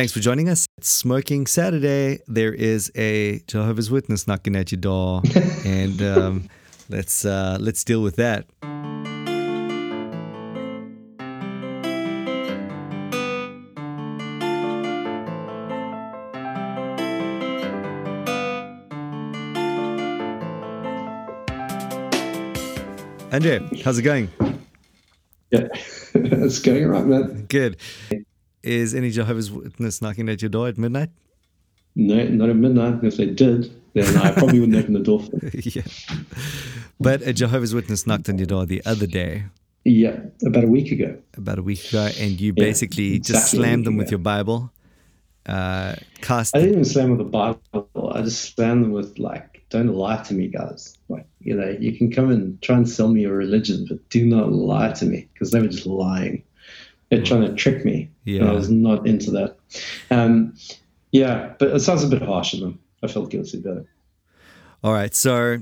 Thanks for joining us. It's Smoking Saturday. There is a Jehovah's Witness knocking at your door, and um, let's uh, let's deal with that. Andre, how's it going? Yeah, it's going all right, man. Good. Is any Jehovah's Witness knocking at your door at midnight? No, not at midnight. If they did, then I probably wouldn't open the door for them. yeah. But a Jehovah's Witness knocked on your door the other day, Yeah, about a week ago. about a week ago, and you Yeah, basically just exactly a slammed them with your Bible, uh, cast. I didn't even slam with the Bible. I just slammed them with like, "Don't lie to me, guys." Like, you know, you can come and try and sell me your religion, but do not lie to me because they were just lying. They're trying to trick me. and Yeah. I was not into that. Um, yeah, but it sounds a bit harsh of them. I felt guilty about it. All right, so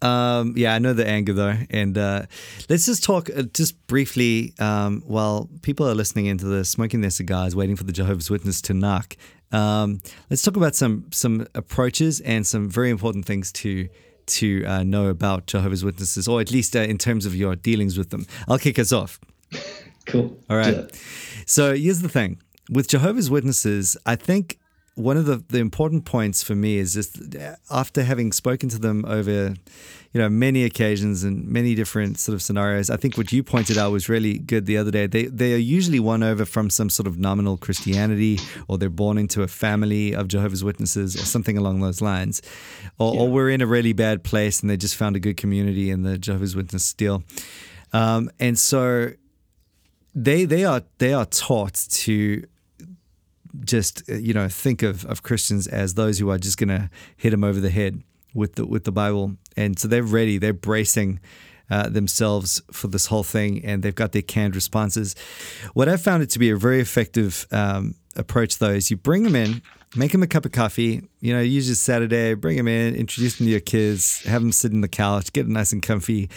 um, yeah, I know the anger though, and uh, let's just talk uh, just briefly um, while people are listening into this, smoking their cigars, waiting for the Jehovah's Witness to knock. Um, let's talk about some some approaches and some very important things to to uh, know about Jehovah's Witnesses, or at least uh, in terms of your dealings with them. I'll kick us off. Cool. All right. So here's the thing with Jehovah's Witnesses, I think one of the, the important points for me is just after having spoken to them over, you know, many occasions and many different sort of scenarios, I think what you pointed out was really good the other day. They they are usually won over from some sort of nominal Christianity or they're born into a family of Jehovah's Witnesses or something along those lines. Or, or we're in a really bad place and they just found a good community in the Jehovah's Witness deal. Um, and so they they are they are taught to just you know think of, of Christians as those who are just going to hit them over the head with the with the Bible, and so they're ready, they're bracing uh, themselves for this whole thing, and they've got their canned responses. What I've found it to be a very effective um, approach, though, is you bring them in, make them a cup of coffee. You know, use usually Saturday, bring them in, introduce them to your kids, have them sit in the couch, get nice and comfy.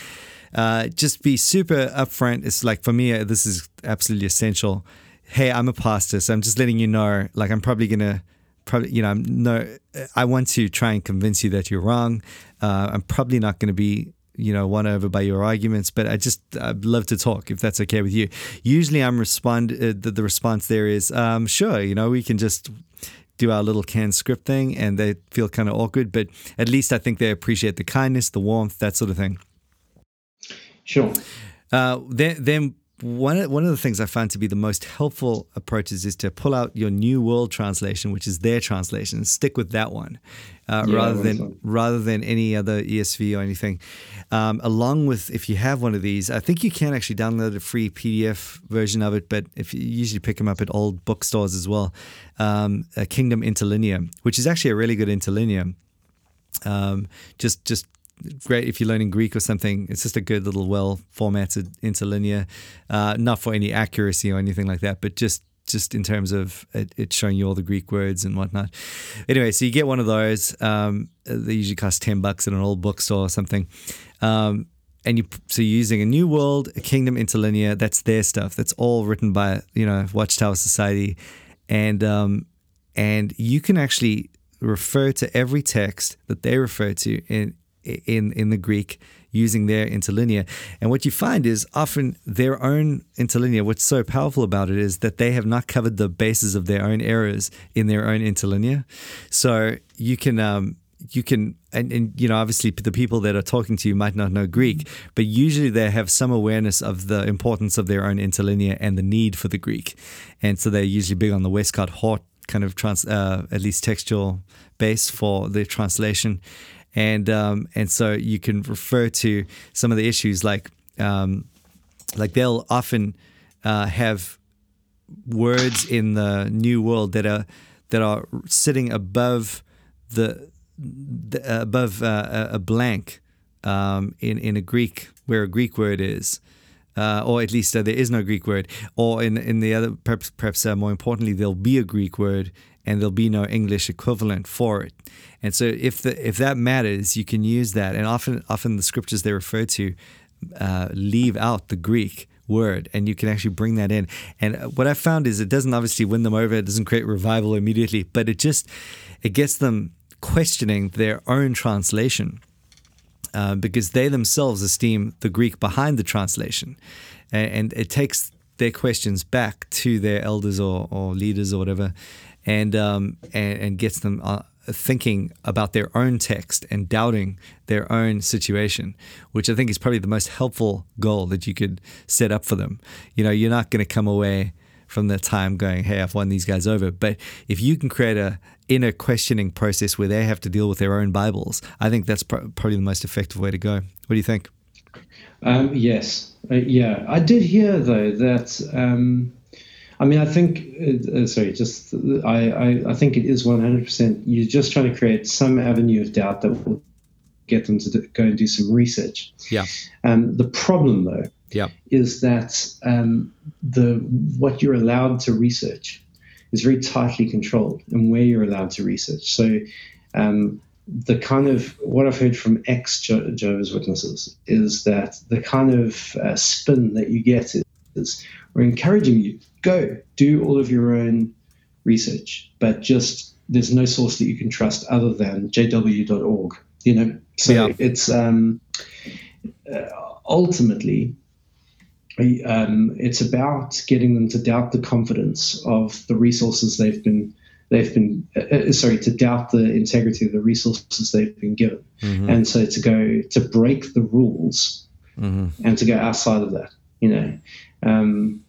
Uh, just be super upfront. It's like for me, uh, this is absolutely essential. Hey, I'm a pastor, so I'm just letting you know. Like, I'm probably gonna, probably, you know, I'm no. I want to try and convince you that you're wrong. Uh, I'm probably not to be, you know, won over by your arguments, but I just I'd love to talk if that's okay with you. Usually, I'm respond. Uh, the, the response there is, um, sure, you know, we can just do our little canned script thing, and they feel kind of awkward, but at least I think they appreciate the kindness, the warmth, that sort of thing. Sure. Uh, then, then one of, one of the things I found to be the most helpful approaches is to pull out your New World Translation, which is their translation, and stick with that one, uh, Yeah, rather than rather than any other ESV or anything. Um, along with, if you have one of these, I think you can actually download a free PDF version of it, but if you usually pick them up at old bookstores as well, um, a Kingdom Interlinear, which is actually a really good interlinear. Um, just just great if you're learning Greek or something. It's just a good little well formatted interlinear, uh, not for any accuracy or anything like that, but just just in terms of it, it showing you all the Greek words and whatnot. Anyway, so you get one of those. Um, they usually cost ten bucks at an old bookstore or something. Um, and you so you're using a new world, a kingdom interlinear. That's their stuff. That's all written by you know Watchtower Society, and um, and you can actually refer to every text that they refer to in in in the Greek using their interlinear. And what you find is often their own interlinear. What's so powerful about it is that they have not covered the bases of their own errors in their own interlinear. So you can. Um, you can and, and you know obviously the people that are talking to you might not know greek but usually they have some awareness of the importance of their own interlinear and the need for the greek and so they're usually big on the westcott hort kind of trans uh, at least textual base for the translation and um, and so you can refer to some of the issues like um, like they'll often uh, have words in the new world that are that are sitting above the, the uh, above uh, a blank um, in in a Greek where a Greek word is. Uh, or at least uh, there is no Greek word, or in in the other perhaps, perhaps uh, more importantly, there'll be a Greek word and there'll be no English equivalent for it. And so, if the if that matters, you can use that. And often often the scriptures they refer to uh, leave out the Greek word and you can actually bring that in. And what I found is it doesn't obviously win them over, it doesn't create revival immediately, but it just it gets them questioning their own translation. Uh, because they themselves esteem the Greek behind the translation. And, and, it takes their questions back to their elders or, or leaders or whatever, and, um, and, and gets them uh, thinking about their own text and doubting their own situation, which I think is probably the most helpful goal that you could set up for them. You know, you're not going to come away from the time going, hey, I've won these guys over. But if you can create a inner questioning process where they have to deal with their own Bibles, I think that's probably the most effective way to go. What do you think? Um, yes, uh, yeah. I did hear though that. Um, I mean, I think. Uh, uh sorry, just I, I, I think it is one hundred percent. You're just trying to create some avenue of doubt that will get them to do, go and do some research. Yeah. Um, the problem though yeah. is that um, the what you're allowed to research is very tightly controlled and where you're allowed to research. So um, the kind of what I've heard from ex Jehovah's Witnesses is that the kind of uh, spin that you get is, we're encouraging you go do all of your own research, but just there's no source that you can trust other than jw.org. You know, so yeah. it's um, uh, ultimately um, it's about getting them to doubt the confidence of the resources they've been they've been uh, uh, sorry to doubt the integrity of the resources they've been given, mm-hmm. and so to go to break the rules mm-hmm. and to go outside of that, you know. Um,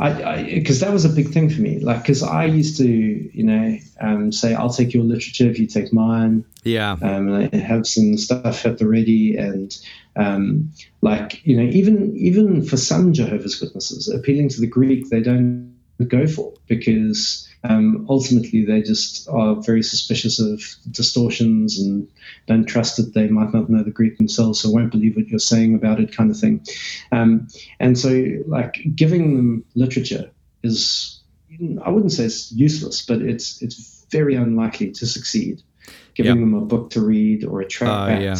I because that was a big thing for me. Like, because I used to, you know, um, say I'll take your literature if you take mine. Yeah. Um, and I have some stuff at the ready, and um, like you know, even even for some Jehovah's Witnesses, appealing to the Greek, they don't go for because um, ultimately they just are very suspicious of distortions and don't trust that they might not know the Greek themselves, so won't believe what you're saying about it, kind of thing. Um, and so, like giving them literature is, I wouldn't say it's useless, but it's it's very unlikely to succeed. Giving yep. them a book to read or a tract, uh, yeah.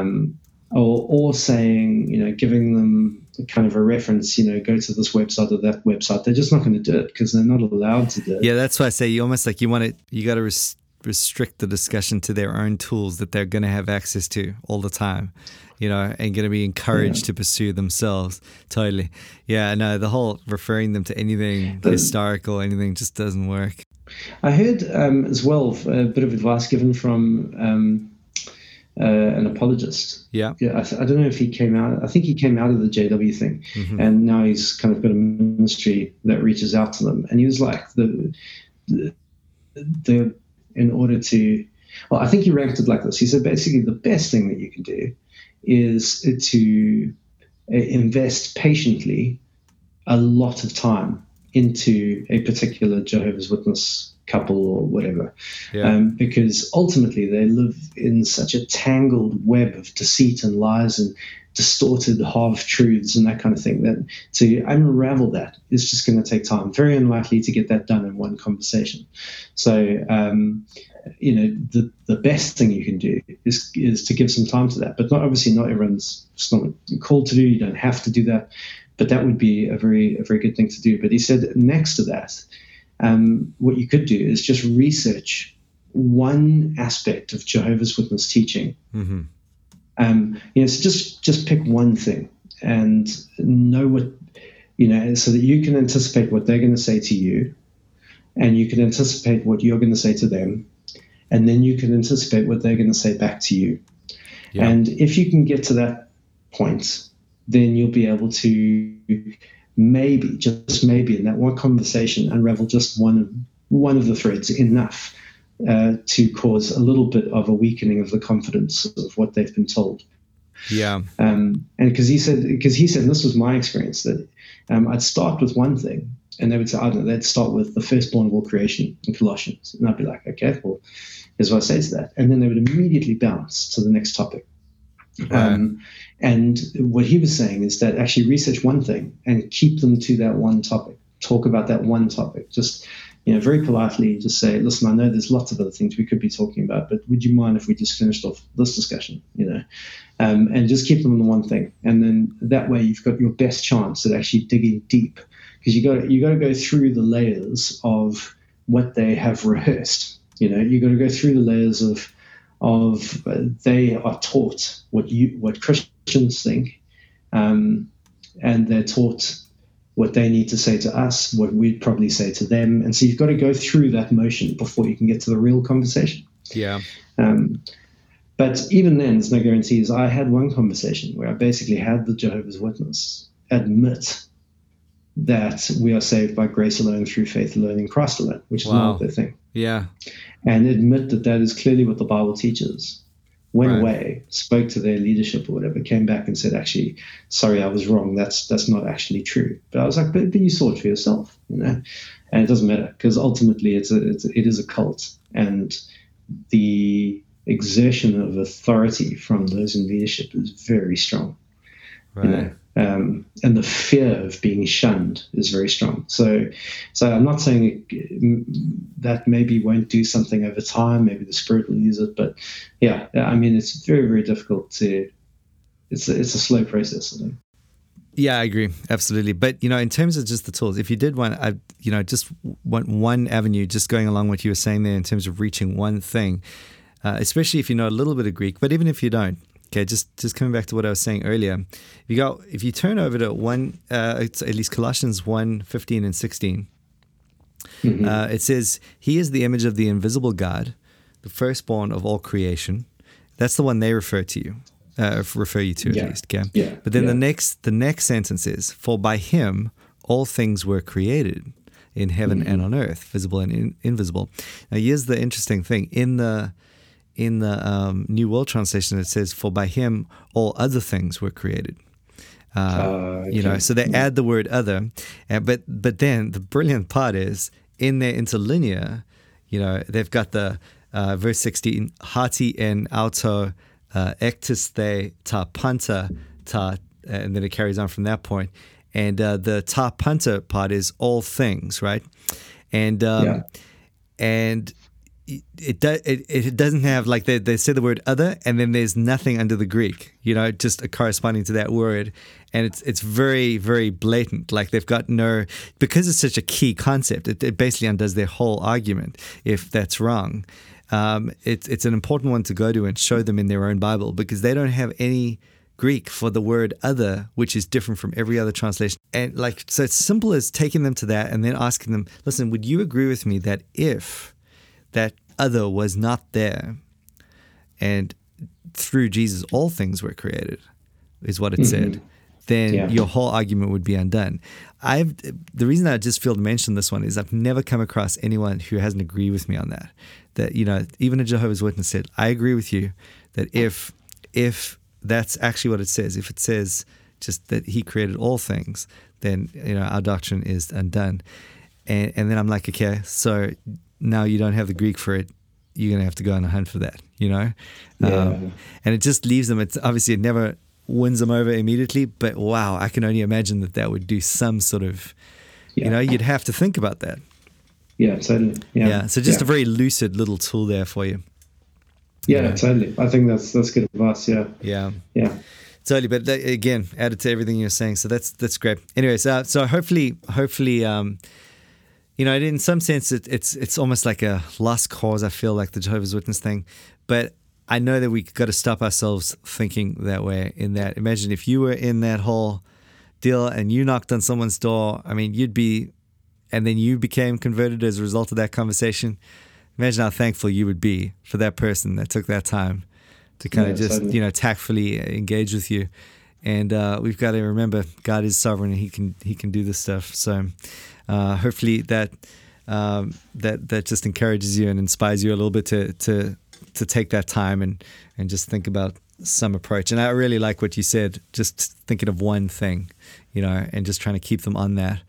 um, or or saying, you know, giving them kind of a reference, you know, go to this website or that website. They're just not going to do it because they're not allowed to do it. Yeah, that's why I say you almost like you want to, you got to res- restrict the discussion to their own tools that they're going to have access to all the time, you know, and going to be encouraged yeah. to pursue themselves. Totally. Yeah, no, the whole referring them to anything the, historical, anything just doesn't work. I heard um, as well a bit of advice given from. Um, uh, an apologist. Yeah. Yeah. I, I, don't know if he came out. I think he came out of the JW thing, mm-hmm. and now he's kind of got a ministry that reaches out to them. And he was like the, the, the in order to, well, I think he ranked it like this. He said basically the best thing that you can do is to uh, invest patiently a lot of time into a particular Jehovah's Witness couple or whatever. Yeah. Um, because ultimately they live in such a tangled web of deceit and lies and distorted half truths and that kind of thing that to unravel that is just going to take time. Very unlikely to get that done in one conversation. So, um, you know, the, the best thing you can do is, is to give some time to that. But not obviously not everyone's it's not called to do. You don't have to do that. But that would be a very a very good thing to do. But he said next to that, um, what you could do is just research one aspect of Jehovah's Witness teaching. Mm-hmm. Um, you know, so just just pick one thing and know what you know, so that you can anticipate what they're going to say to you, and you can anticipate what you're going to say to them, and then you can anticipate what they're going to say back to you. Yeah. And if you can get to that point, then you'll be able to maybe, just maybe, in that one conversation, unravel just one of one of the threads enough uh, to cause a little bit of a weakening of the confidence of what they've been told. Yeah. Um, and because he said, because he said, and this was my experience, that um, I'd start with one thing, and they would say, I don't know, they'd start with the firstborn of all creation in Colossians, and I'd be like, okay, well, here's what I say to that, and then they would immediately bounce to the next topic. Um, and what he was saying is that actually research one thing and keep them to that one topic. Talk about that one topic. Just you know, very politely just say, listen, I know there's lots of other things we could be talking about, but would you mind if we just finished off this discussion, you know, um, and just keep them on the one thing. And then that way you've got your best chance at actually digging deep because you got you got to go through the layers of what they have rehearsed. You know, you got to go through the layers of of uh, they are taught what you what Christians think, um, and they're taught what they need to say to us, what we'd probably say to them, and so you've got to go through that motion before you can get to the real conversation. Yeah. Um, but even then, there's no guarantees. I had one conversation where I basically had the Jehovah's Witness admit that we are saved by grace alone, through faith alone, in Christ alone, which is wow. not their thing. Yeah. And admit that that is clearly what the Bible teaches. Went right. away, spoke to their leadership or whatever, came back and said, "Actually, sorry, I was wrong. That's that's not actually true." But I was like, "But, but you saw it for yourself, you know." And it doesn't matter because ultimately, it's a, it's it is a cult, and the exertion of authority from those in leadership is very strong. Right. You know? Um, and the fear of being shunned is very strong. So, so I'm not saying that maybe won't do something over time. Maybe the spirit will use it, but yeah, I mean, it's very, very difficult to. It's a, it's a slow process. I think. Yeah, I agree, absolutely. But you know, in terms of just the tools, if you did want, I you know, just want one avenue, just going along what you were saying there in terms of reaching one thing, uh, especially if you know a little bit of Greek, but even if you don't, Okay, just just coming back to what I was saying earlier. If you go, if you turn over to one, uh, it's at least Colossians 1, 15 and 16. Mm-hmm. Uh, it says, He is the image of the invisible God, the firstborn of all creation. That's the one they refer to you, uh, refer you to at yeah. least. Okay. Yeah. But then yeah. the next the next sentence is, For by him all things were created in heaven mm-hmm. and on earth, visible and in, invisible. Now here's the interesting thing. In the in the um, New World Translation, it says, "For by him all other things were created." Uh, uh. You know, so they add the word "other," uh, but but then the brilliant part is in their interlinear. You know, they've got the uh, verse sixteen: "Hati en auto uh, ectis the ta panta ta," and then it carries on from that point. And uh, the ta panta part is all things, right? And um, yeah. and it, does it, it doesn't have like they, they say the word other and then there's nothing under the greek you know just corresponding to that word. And it's it's very very blatant. Like they've got no because it's such a key concept it, it basically undoes their whole argument if that's wrong. Um, it's it's an important one to go to and show them in their own bible because they don't have any Greek for the word other, which is different from every other translation. And like, so it's simple as taking them to that and then asking them, listen, would you agree with me that if that other was not there. And through Jesus, all things were created, is what it mm-hmm. said. Then yeah. your whole argument would be undone. I've the reason I just feel to mention this one is I've never come across anyone who hasn't agreed with me on that. That you know, even a Jehovah's Witness said, "I agree with you that if if that's actually what it says, if it says just that He created all things, then you know our doctrine is undone." And and then I'm like, okay, so now you don't have the Greek for it, you're going to have to go on a hunt for that, you know? Yeah. Um, and it just leaves them, it's obviously it never wins them over immediately, but wow, I can only imagine that that would do some sort of, yeah. you know, you'd have to think about that. Yeah, totally. Yeah. yeah so just yeah. a very lucid little tool there for you. Yeah, totally. I think that's that's good advice. Yeah. Yeah. Yeah. Totally, but that, again, added to everything you're saying, so that's that's great. Anyways, uh, so hopefully, hopefully, um, you know, in some sense, it, it's it's almost like a lost cause. I feel like the Jehovah's Witness thing, but I know that we got to stop ourselves thinking that way. In that, imagine if you were in that whole deal and you knocked on someone's door. I mean, you'd be, and then you became converted as a result of that conversation. Imagine how thankful you would be for that person that took that time to kind yeah, of just certainly. you know tactfully engage with you. And uh, we've got to remember God is sovereign and He can He can do this stuff. So uh, hopefully that um, that that just encourages you and inspires you a little bit to to to take that time and and just think about some approach. And I really like what you said, just thinking of one thing, you know, and just trying to keep them on that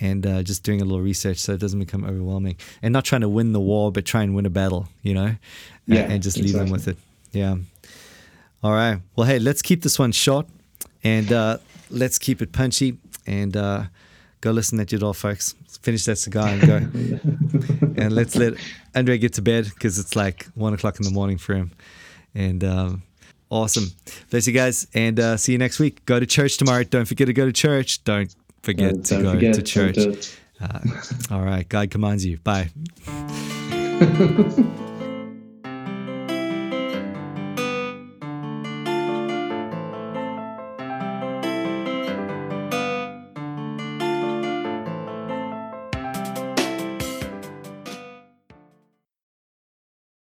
and uh, just doing a little research so it doesn't become overwhelming and not trying to win the war, but try and win a battle, you know, yeah, and, and just exactly. leave them with it. Yeah. All right. Well, hey, let's keep this one short and uh, let's keep it punchy and uh, go listen at your door, folks. Finish that cigar and go. and let's let Andre get to bed because it's like one o'clock in the morning for him. And um, awesome. Bless you guys and uh, see you next week. Go to church tomorrow. Don't forget to go to church. Don't forget Don't to go forget, to church. don't. Uh, all right. God commands you. Bye.